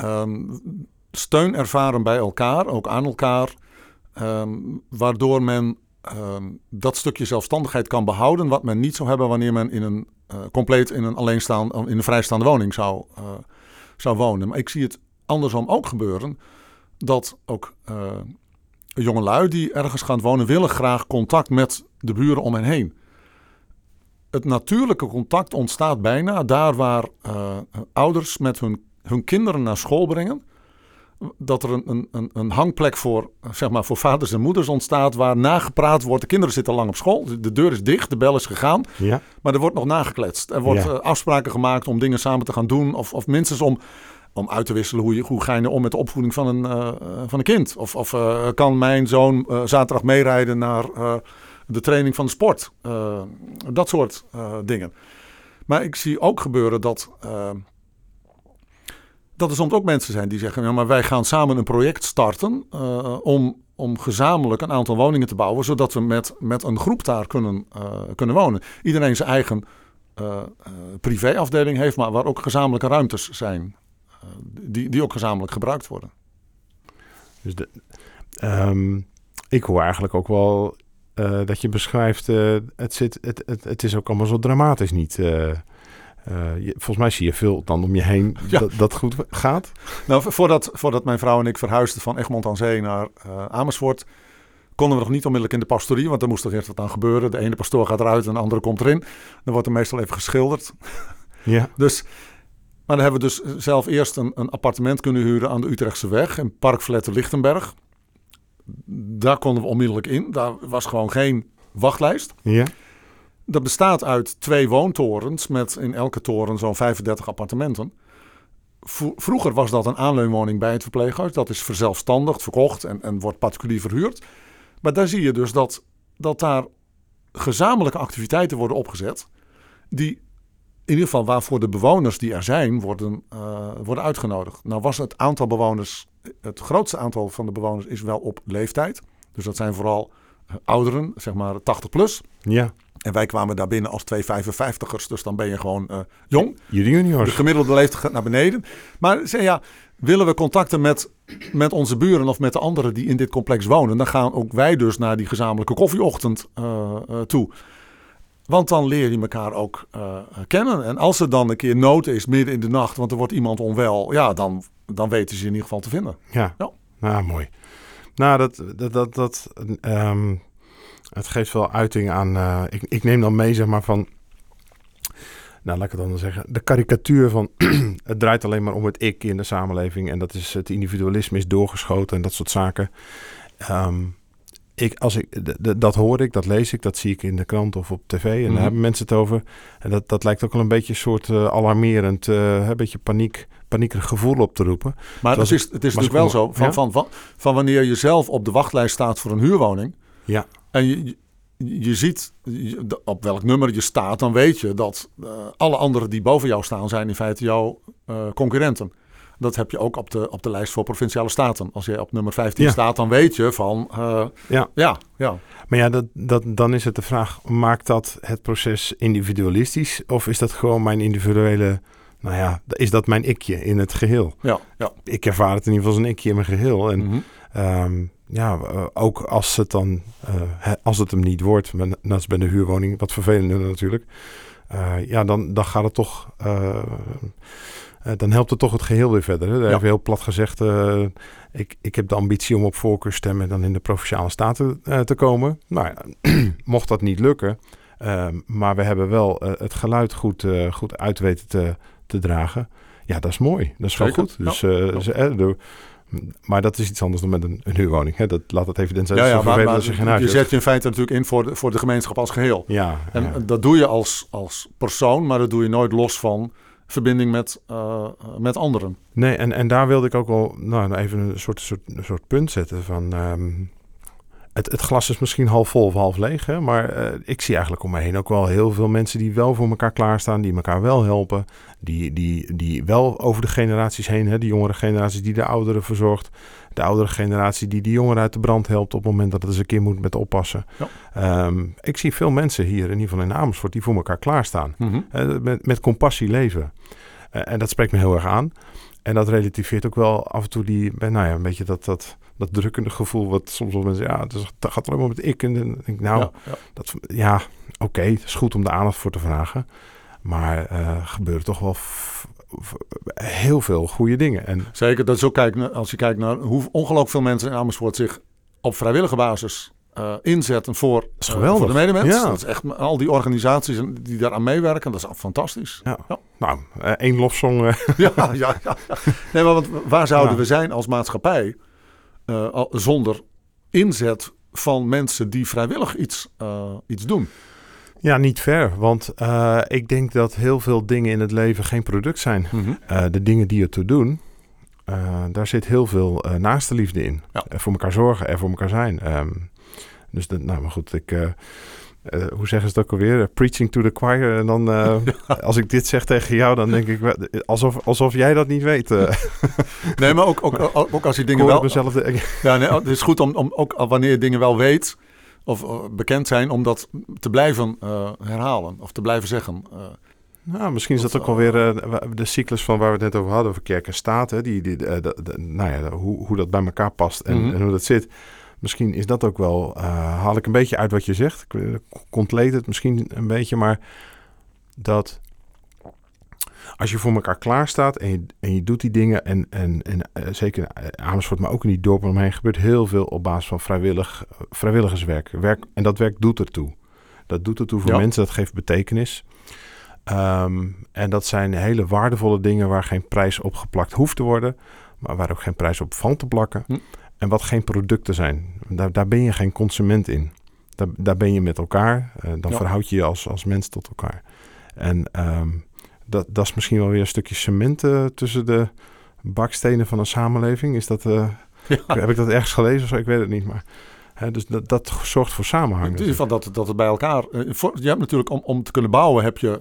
um, steun ervaren bij elkaar, ook aan elkaar, um, waardoor men um, dat stukje zelfstandigheid kan behouden, wat men niet zou hebben wanneer men in een uh, compleet in een alleenstaande, in een vrijstaande woning zou, uh, zou wonen. Maar ik zie het andersom ook gebeuren, dat ook uh, jongelui die ergens gaan wonen, willen graag contact met de buren om hen heen. Het natuurlijke contact ontstaat bijna daar waar ouders met hun, hun kinderen naar school brengen dat er een, een, een hangplek voor, zeg maar, voor vaders en moeders ontstaat waar nagepraat wordt. De kinderen zitten lang op school, de deur is dicht, de bel is gegaan, ja. maar er wordt nog nagekletst. Er wordt ja. uh, afspraken gemaakt om dingen samen te gaan doen of, of minstens om, om uit te wisselen hoe, je, hoe ga je om met de opvoeding van een, uh, van een kind. Of, of uh, kan mijn zoon zaterdag meerijden naar de training van de sport. dat soort dingen. Maar ik zie ook gebeuren dat dat er soms ook mensen zijn die zeggen: ja, maar wij gaan samen een project starten uh, om, om gezamenlijk een aantal woningen te bouwen, zodat we met, met een groep daar kunnen, uh, kunnen wonen. Iedereen zijn eigen uh, privéafdeling heeft, maar waar ook gezamenlijke ruimtes zijn, die, die ook gezamenlijk gebruikt worden. Dus de, um, ik hoor eigenlijk ook wel dat je beschrijft: het, zit, het, het, het is ook allemaal zo dramatisch niet. Uh, je, volgens mij zie je veel dan om je heen <laughs> ja. dat, dat goed gaat. Nou, voordat, voordat mijn vrouw en ik verhuisden van Egmond aan Zee naar uh, Amersfoort, konden we nog niet onmiddellijk in de pastorie, want er moest er eerst wat aan gebeuren. De ene pastoor gaat eruit en de andere komt erin. Dan wordt er meestal even geschilderd. <laughs> Ja. dus, maar dan hebben we dus zelf eerst een, een appartement kunnen huren aan de Utrechtse weg in Parkfletten Lichtenberg. Daar konden we onmiddellijk in. Daar was gewoon geen wachtlijst. Ja. Dat bestaat uit twee woontorens met in elke toren zo'n 35 appartementen. Vroeger was dat een aanleunwoning bij het verpleeghuis. Dat is verzelfstandigd, verkocht en, en wordt particulier verhuurd. Maar daar zie je dus dat, dat daar gezamenlijke activiteiten worden opgezet. Die in ieder geval waarvoor de bewoners die er zijn worden, uh, worden uitgenodigd. Nou was het aantal bewoners, het grootste aantal van de bewoners is wel op leeftijd. Dus dat zijn vooral ouderen, zeg maar 80 plus. Ja. En wij kwamen daar binnen als twee 55ers, dus dan ben je gewoon uh, jong. Jullie juniors. De gemiddelde leeftijd gaat naar beneden. Maar ja, willen we contacten met, met onze buren of met de anderen die in dit complex wonen, dan gaan ook wij dus naar die gezamenlijke koffieochtend uh, uh, toe. Want dan leer je elkaar ook kennen. En als er dan een keer nood is midden in de nacht, want er wordt iemand onwel, ja, dan, dan weten ze je in ieder geval te vinden. Ja, ja. nou mooi. Nou, dat, dat, dat, dat um, het geeft wel uiting aan. Uh, ik, ik neem dan mee, zeg maar, van. Nou, laat ik het dan zeggen. De karikatuur van. <clears throat> het draait alleen maar om het ik in de samenleving. En dat is het individualisme is doorgeschoten en dat soort zaken. Um, ik, als ik, dat hoor ik, dat lees ik, dat zie ik in de krant of op tv. En mm -hmm. daar hebben mensen het over. En dat, dat lijkt ook wel een beetje een soort uh, alarmerend, uh, een beetje paniek, paniekerig gevoel op te roepen. Maar het is, het is natuurlijk wel zo, van, ja? van, van, van wanneer je zelf op de wachtlijst staat voor een huurwoning. Ja. En je, je ziet op welk nummer je staat, dan weet je dat uh, alle anderen die boven jou staan, zijn in feite jouw uh, concurrenten. Dat heb je ook op de, op de lijst voor provinciale staten. Als je op nummer 15 ja. staat, dan weet je van. Uh, ja. ja, ja. Maar ja, dat, dat, dan is het de vraag: maakt dat het proces individualistisch? Of is dat gewoon mijn individuele. Nou ja, is dat mijn ikje in het geheel? Ja, ja. Ik ervaar het in ieder geval als een ikje in mijn geheel. En. Mm -hmm. um, ja, uh, ook als het dan, uh, als het hem niet wordt, net als bij de huurwoning, wat vervelender natuurlijk. Uh, ja, dan, dan gaat het toch, dan helpt het toch het geheel weer verder. Hè? Daar ja. hebben we heel plat gezegd, ik, ik heb de ambitie om op voorkeurstemmen dan in de Provinciale Staten te komen. Nou ja, <clears throat> mocht dat niet lukken, maar we hebben wel het geluid goed, goed uit weten te, te dragen. Ja, dat is mooi. Dat is wel goed. Dus ja. ze, maar dat is iets anders dan met een, een huurwoning. Hè? Dat, laat het even zijn. Ja, ja, maar, maar je, je zet je in feite natuurlijk in voor de, voor de gemeenschap als geheel. Ja, en ja. dat doe je als, als persoon, maar dat doe je nooit los van verbinding met, uh, met anderen. Nee, en, en daar wilde ik ook wel nou, even een soort, soort, soort punt zetten van... Um, het, het glas is misschien half vol of half leeg. Hè? Maar eh, ik zie eigenlijk om me heen ook wel heel veel mensen die wel voor elkaar klaarstaan. Die elkaar wel helpen. Die, die, die wel over de generaties heen. Hè? De jongere generatie die de ouderen verzorgt. De oudere generatie die de jongeren uit de brand helpt op het moment dat het eens een keer moet met oppassen. Ja. Ehm, ik zie veel mensen hier, in ieder geval in Amersfoort, die voor elkaar klaarstaan. Mhm. Eh, met, met compassie leven. Eh, en dat spreekt me heel erg aan. En dat relativeert ook wel af en toe die, nou ja, een beetje dat, dat, dat drukkende gevoel. Wat soms wel mensen, ja, is, het gaat alleen maar met ik. En dan denk ik, nou, Ja, ja. dat, ja, oké, het is goed om de aandacht voor te vragen. Maar er gebeuren toch wel heel veel goede dingen. En Zeker, dat is ook kijk, als je kijkt naar hoe ongelooflijk veel mensen in Amersfoort zich op vrijwillige basis eh, inzetten voor, is eh, voor de medemens. Ja. Dat is echt al die organisaties die daaraan meewerken, dat is fantastisch. ja, Ja. nou, één lofsong. eh, ja, <laughs> ja, ja, ja. Nee, maar want waar zouden we zijn als maatschappij zonder inzet van mensen die vrijwillig iets, iets doen? Ja, niet ver. Want eh, ik denk dat heel veel dingen in het leven geen product zijn. Eh, de dingen die ertoe doen, eh, daar zit heel veel naaste liefde in. Ja. Eh, voor elkaar zorgen en voor elkaar zijn. Ehm, dus dat, nou, maar goed, ik, hoe zeggen ze het ook alweer? Preaching to the choir. En dan, <laughs> als ik dit zeg tegen jou, dan denk ik alsof, alsof jij dat niet weet. Nee, maar ook, ook, <laughs> ook, als je dingen wel... mezelf de- Ja, nee, het is goed om, om ook wanneer je dingen wel weet of eh, bekend zijn, om dat te blijven eh, herhalen of te blijven zeggen. Eh, Nou, misschien is dat ook wel weer eh, wa- de cyclus van waar we het net over hadden, over kerk en staat. Hè? Die, die, de- de- nou ja, hoe, hoe dat bij elkaar past en, Mhm. en hoe dat zit. Misschien is dat ook wel, haal ik een beetje uit wat je zegt. Ik Contleed het misschien een beetje, maar dat als je voor elkaar klaar staat en je, en je doet die dingen en, en, en eh, zeker in Amersfoort, maar ook in die dorpen omheen gebeurt heel veel op basis van vrijwillig, vrijwilligerswerk. Werk, en dat werk doet ertoe. Dat doet ertoe voor Ja. mensen, dat geeft betekenis. Ehm, en dat zijn hele waardevolle dingen waar geen prijs op geplakt hoeft te worden, maar waar ook geen prijs op valt te plakken. Hm. En wat geen producten zijn. Daar, daar ben je geen consument in. Daar, daar ben je met elkaar. eh, dan Ja. verhoud je je als, als mens tot elkaar. En ehm, dat, dat is misschien wel weer een stukje cement eh, tussen de bakstenen van een samenleving. Is dat, eh, <laughs> ja. Heb ik dat ergens gelezen of zo? Ik weet het niet. Maar, hè, dus dat, dat zorgt voor samenhang. In geval dat, dat het bij elkaar. eh, voor- je hebt natuurlijk om, om te kunnen bouwen heb je.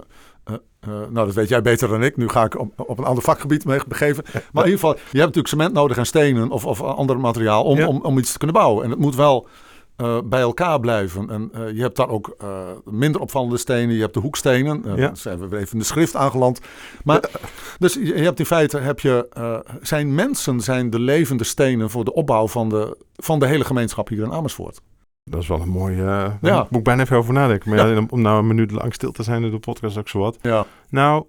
nou, dat weet jij beter dan ik. Nu ga ik op, op een ander vakgebied mee begeven. Maar in ieder geval, je hebt natuurlijk cement nodig en stenen of, of ander materiaal om, Ja. om, om iets te kunnen bouwen. En het moet wel eh, bij elkaar blijven. En eh, je hebt daar ook eh, minder opvallende stenen. Je hebt de hoekstenen. Ja. Dan zijn we weer even in de schrift aangeland. Maar, dus je, je hebt in feite, heb je, zijn mensen zijn de levende stenen voor de opbouw van de, van de hele gemeenschap hier in Amersfoort. Dat is wel een mooie... eh, daar Ja. moet ik bijna even over nadenken. Maar Ja. ja, om nou een minuut lang stil te zijn in de podcast ook zo wat. Ja, Nou,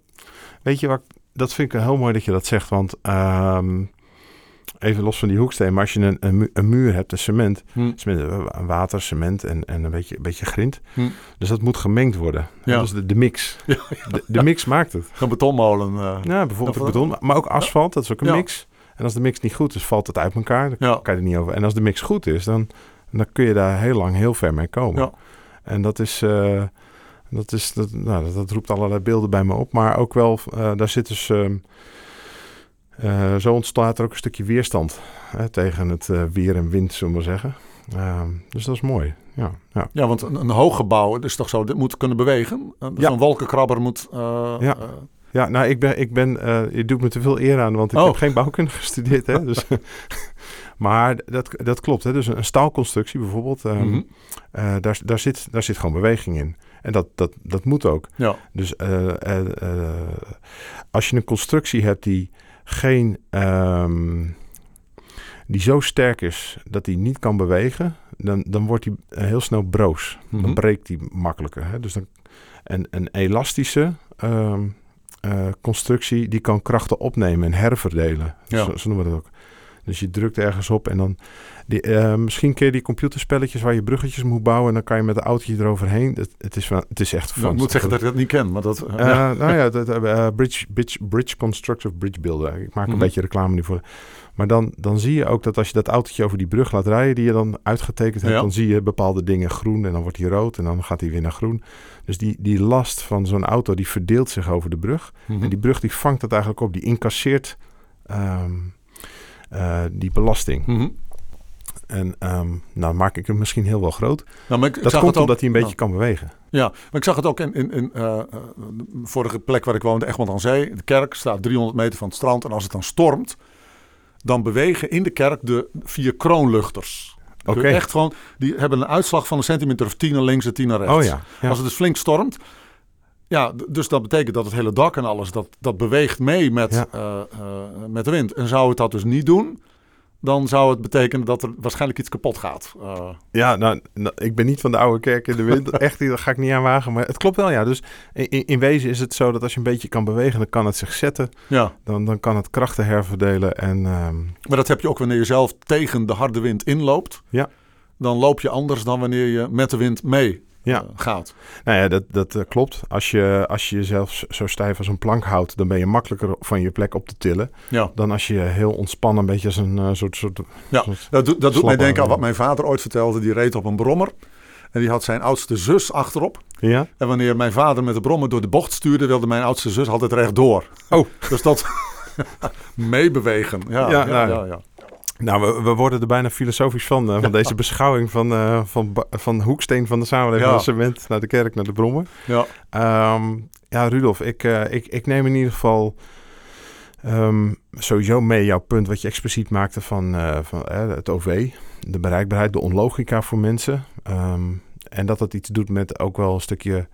weet je wat? Dat vind ik heel mooi dat je dat zegt. Want ehm, even los van die hoeksteen. Maar als je een, een, mu- een muur hebt, een cement. Hm. cement eh, water, cement en, en een, beetje, een beetje grind. Hm. Dus dat moet gemengd worden. Ja. Dus de, de mix. <laughs> Ja, De, de mix maakt het. een betonmolen. eh. Ja, bijvoorbeeld ook beton. Maar ook asfalt, dat is ook een mix. En als de mix niet goed is, valt het uit elkaar. Dan kan je er niet over. En als de mix goed is, dan, dan kun je daar heel lang heel ver mee komen. Ja. En dat is... eh, dat, is dat, nou, dat, dat roept allerlei beelden bij me op. Maar ook wel, daar zit dus... ehm, eh, zo ontstaat er ook een stukje weerstand hè, tegen het eh, weer en wind, zullen we maar zeggen. Ehm, dus dat is mooi. Ja, ja. Ja, want een, een hoog gebouw, is toch zo, dit moet kunnen bewegen. Uh, Ja. Zo'n wolkenkrabber moet... eh, Ja. eh, ja, nou, ik ben, ik ben eh, je doet me te veel eer aan, want ik Oh. heb geen bouwkunde <laughs> gestudeerd. Hè, dus, <laughs> maar dat, dat klopt. Hè, dus een staalconstructie bijvoorbeeld, ehm, mhm. eh, daar, daar, zit, daar zit gewoon beweging in. En dat, dat, dat moet ook. Ja, Dus eh, eh, eh, als je een constructie hebt die geen. ehm, die zo sterk is dat die niet kan bewegen, dan, dan wordt eh, heel snel broos. Mhm. Dan breekt die makkelijker. Hè? Dus dan, en een elastische ehm, eh, constructie die kan krachten opnemen en herverdelen. Ja. Zo, zo noemen we dat ook. Dus je drukt ergens op en dan... Die, eh, misschien je die computerspelletjes waar je bruggetjes moet bouwen... en dan kan je met een autootje eroverheen. Het, het, is, van- het is echt Nou, fun. ik moet zeggen dat ik dat niet ken, maar dat... eh, ja. Nou ja, dat, eh, bridge, bridge, bridge Constructor, Bridge Builder. Ik maak een Mhm. beetje reclame nu voor. Maar dan, dan zie je ook dat als je dat autootje over die brug laat rijden... die je dan uitgetekend hebt, Ja. dan zie je bepaalde dingen groen... en dan wordt die rood en dan gaat hij weer naar groen. Dus die, die last van zo'n auto, die verdeelt zich over de brug. Mhm. En die brug die vangt dat eigenlijk op. Die incasseert ehm, eh, die belasting. Mhm. En um, nou maak ik hem misschien heel wel groot. Nou, maar ik, dat zag komt ook, omdat hij een beetje kan bewegen. Ja, maar ik zag het ook in, in, in uh, vorige plek waar ik woonde, Egmond aan Zee. De kerk staat 300 meter van het strand. En als het dan stormt, dan bewegen in de kerk de vier kroonluchters. Oké. Okay. Echt gewoon, die hebben een uitslag van een centimeter of tien naar links en tien naar rechts. Oh ja, ja. Als het dus flink stormt, ja, dus dat betekent dat het hele dak en alles, dat, dat beweegt mee met, Ja. uh, uh, met de wind. En zou het dat dus niet doen, dan zou het betekenen dat er waarschijnlijk iets kapot gaat. Uh, Ja, nou, nou, ik ben niet van de oude kerk in de wind. <laughs> Echt, daar ga ik niet aan wagen. Maar het klopt wel, ja. Dus in, in wezen is het zo dat als je een beetje kan bewegen, dan kan het zich zetten. ja, Dan, dan kan het krachten herverdelen. En ehm, maar dat heb je ook wanneer je zelf tegen de harde wind inloopt. Ja. Dan loop je anders dan wanneer je met de wind mee Ja. uh, gaat. nou ja, dat, dat eh, klopt. Als je, als je jezelf zo stijf als een plank houdt, dan ben je makkelijker van je plek op te tillen. Ja, Dan als je heel ontspannen, een beetje als een eh, soort... soort Ja, soort- dat, doet- dat doet mij denken aan wat mijn vader ooit vertelde. Die reed op een brommer. En die had zijn oudste zus achterop. Ja? En wanneer mijn vader met de brommer door de bocht stuurde, wilde mijn oudste zus altijd rechtdoor. Oh. Dus dat <laughs> <laughs> meebewegen. Ja, Ja, ja, nou, ja, ja. Nou, we, we worden er bijna filosofisch van, eh, van deze beschouwing van, eh, van, van hoeksteen van de samenleving, Ja. van cement naar de kerk, naar de brommen. ja. Ehm, ja, Rudolf, ik, eh, ik, ik neem in ieder geval ehm, sowieso mee jouw punt wat je expliciet maakte van, van het OV, de bereikbaarheid, de onlogica voor mensen. Ehm, en dat dat iets doet met ook wel een stukje,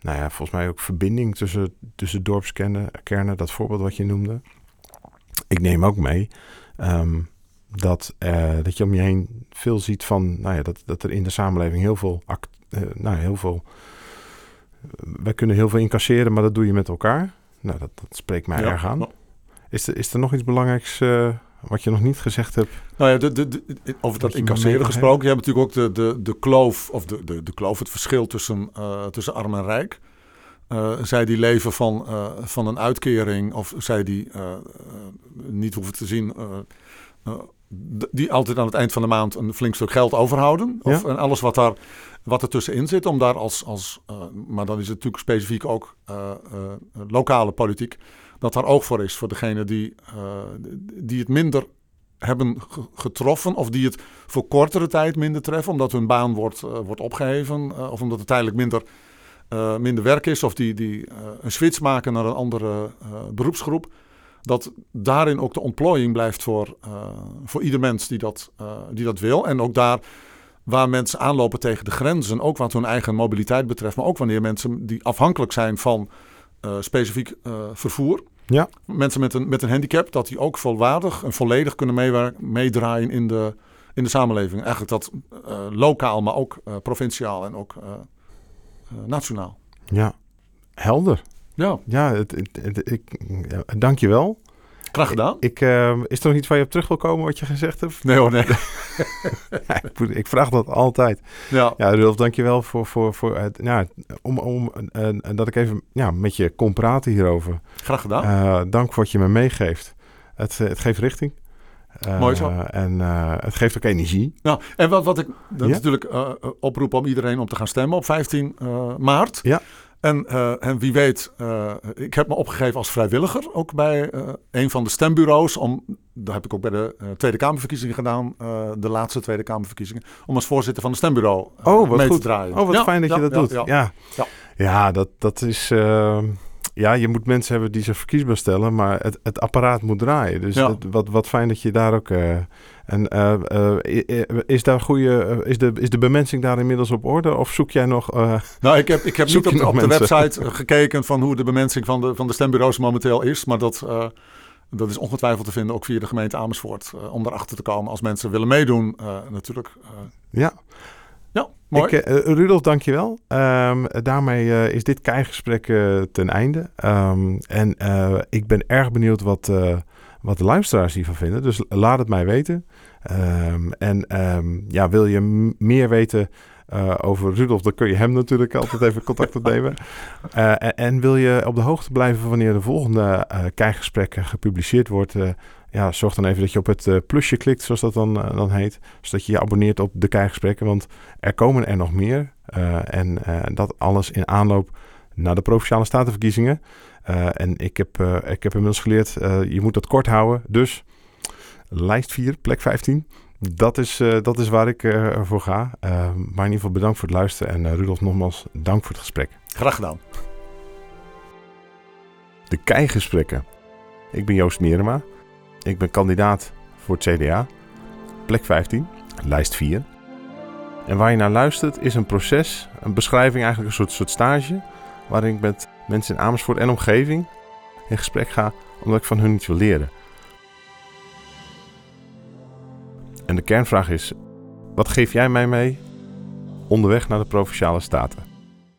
nou ja, volgens mij ook verbinding tussen, tussen dorpskernen, kernen, dat voorbeeld wat je noemde. Ik neem ook mee ehm, dat, eh, dat je om je heen veel ziet van, nou ja, dat, dat er in de samenleving heel veel, act, eh, nou, heel veel wij kunnen heel veel incasseren, maar dat doe je met elkaar. Nou, dat, dat spreekt mij Ja. erg aan. Is er, is er nog iets belangrijks eh, wat je nog niet gezegd hebt? Nou ja, de, de, de- over dat incasseren gesproken. Je hebt natuurlijk ook de, de, de kloof, of de, de, de kloof, het verschil tussen, eh, tussen arm en rijk. Eh, zij die leven van, eh, van een uitkering, of zij die eh, niet hoeven te zien, die altijd aan het eind van de maand een flink stuk geld overhouden. Of, Ja. En alles wat, daar, wat er tussenin zit, om daar als, als maar dan is het natuurlijk specifiek ook lokale politiek, dat daar oog voor is voor degene die, die het minder hebben ge- getroffen of die het voor kortere tijd minder treffen, omdat hun baan wordt, wordt opgeheven eh, of omdat het tijdelijk minder, eh, minder werk is of die, die eh, een switch maken naar een andere eh, beroepsgroep. Dat daarin ook de ontplooiing blijft voor, voor ieder mens die dat, die dat wil. En ook daar waar mensen aanlopen tegen de grenzen, ook wat hun eigen mobiliteit betreft, maar ook wanneer mensen die afhankelijk zijn van specifiek vervoer. Ja. Mensen met een, met een handicap, dat die ook volwaardig en volledig kunnen meedraaien in de, in de samenleving. Eigenlijk dat lokaal, maar ook provinciaal en ook nationaal. Ja, helder. Ja, Ja, het, het, het- ik, ja, dank je wel. graag gedaan. Ik, eh, is er nog iets waar je op terug wil komen wat je gezegd hebt? Nee hoor, nee. <laughs> Ja, ik, ik vraag dat altijd. Ja, Ja, Rudolf, dank je wel voor, voor, voor het, ja, om, om, eh, eh, dat ik even ja, met je kon praten hierover. graag gedaan. Eh, dank voor wat je me meegeeft. Het, eh, het geeft richting. Eh, Mooi zo. En eh, het geeft ook energie. Nou, en wat, wat ik dat Ja? natuurlijk eh, oproep om iedereen om te gaan stemmen op 15 eh, maart. Ja. En, en wie weet, ik heb me opgegeven als vrijwilliger ook bij een van de stembureaus. Om, dat heb ik ook bij de Tweede Kamerverkiezingen gedaan, de laatste Tweede Kamerverkiezingen. Om als voorzitter van het stembureau Oh, wat mee goed. te draaien. Oh, wat Ja, fijn dat ja, je dat doet. ja. Ja, Ja. ja. dat, dat is... ja, je moet mensen hebben die zich verkiesbaar stellen, maar het, het apparaat moet draaien. Dus Ja. wat, wat fijn dat je daar ook... eh, en eh, eh, is, daar goede, is, de, is de bemensing daar inmiddels op orde? Of zoek jij nog... Nou, ik heb, ik heb <laughs> niet op, de website gekeken van hoe de bemensing van de, van de stembureaus momenteel is. Maar dat, dat is ongetwijfeld te vinden ook via de gemeente Amersfoort. om daarachter te komen als mensen willen meedoen natuurlijk. ja, ja, mooi. Ik, eh, Rudolf, dankjewel. Ehm daarmee eh, is dit keigesprek eh, ten einde. Ehm, en ik ben erg benieuwd wat, wat de luisteraars hiervan vinden. Dus laat het mij weten. Ehm, en ja, wil je meer weten over Rudolf, dan kun je hem natuurlijk altijd even contact opnemen. <laughs> En, en wil je op de hoogte blijven van wanneer de volgende keigesprek eh, gepubliceerd wordt... ja, zorg dan even dat je op het eh, plusje klikt, zoals dat dan, eh, dan heet. Zodat je je abonneert op de keigesprekken, want er komen er nog meer. Eh, en dat alles in aanloop naar de Provinciale Statenverkiezingen. En ik heb, ik heb inmiddels geleerd, je moet dat kort houden. Dus lijst 4, plek 15. Dat is, uh, dat is waar ik uh, voor ga. Uh, maar in ieder geval bedankt voor het luisteren. En Rudolf, nogmaals, dank voor het gesprek. Graag gedaan. De keigesprekken. Ik ben Joost Mierema. Ik ben kandidaat voor het CDA. Plek 15, lijst 4. En waar je naar luistert is een proces, een beschrijving, eigenlijk een soort, soort stage. Waarin ik met mensen in Amersfoort en omgeving in gesprek ga, omdat ik van hun iets wil leren. En de kernvraag is: wat geef jij mij mee onderweg naar de provinciale staten?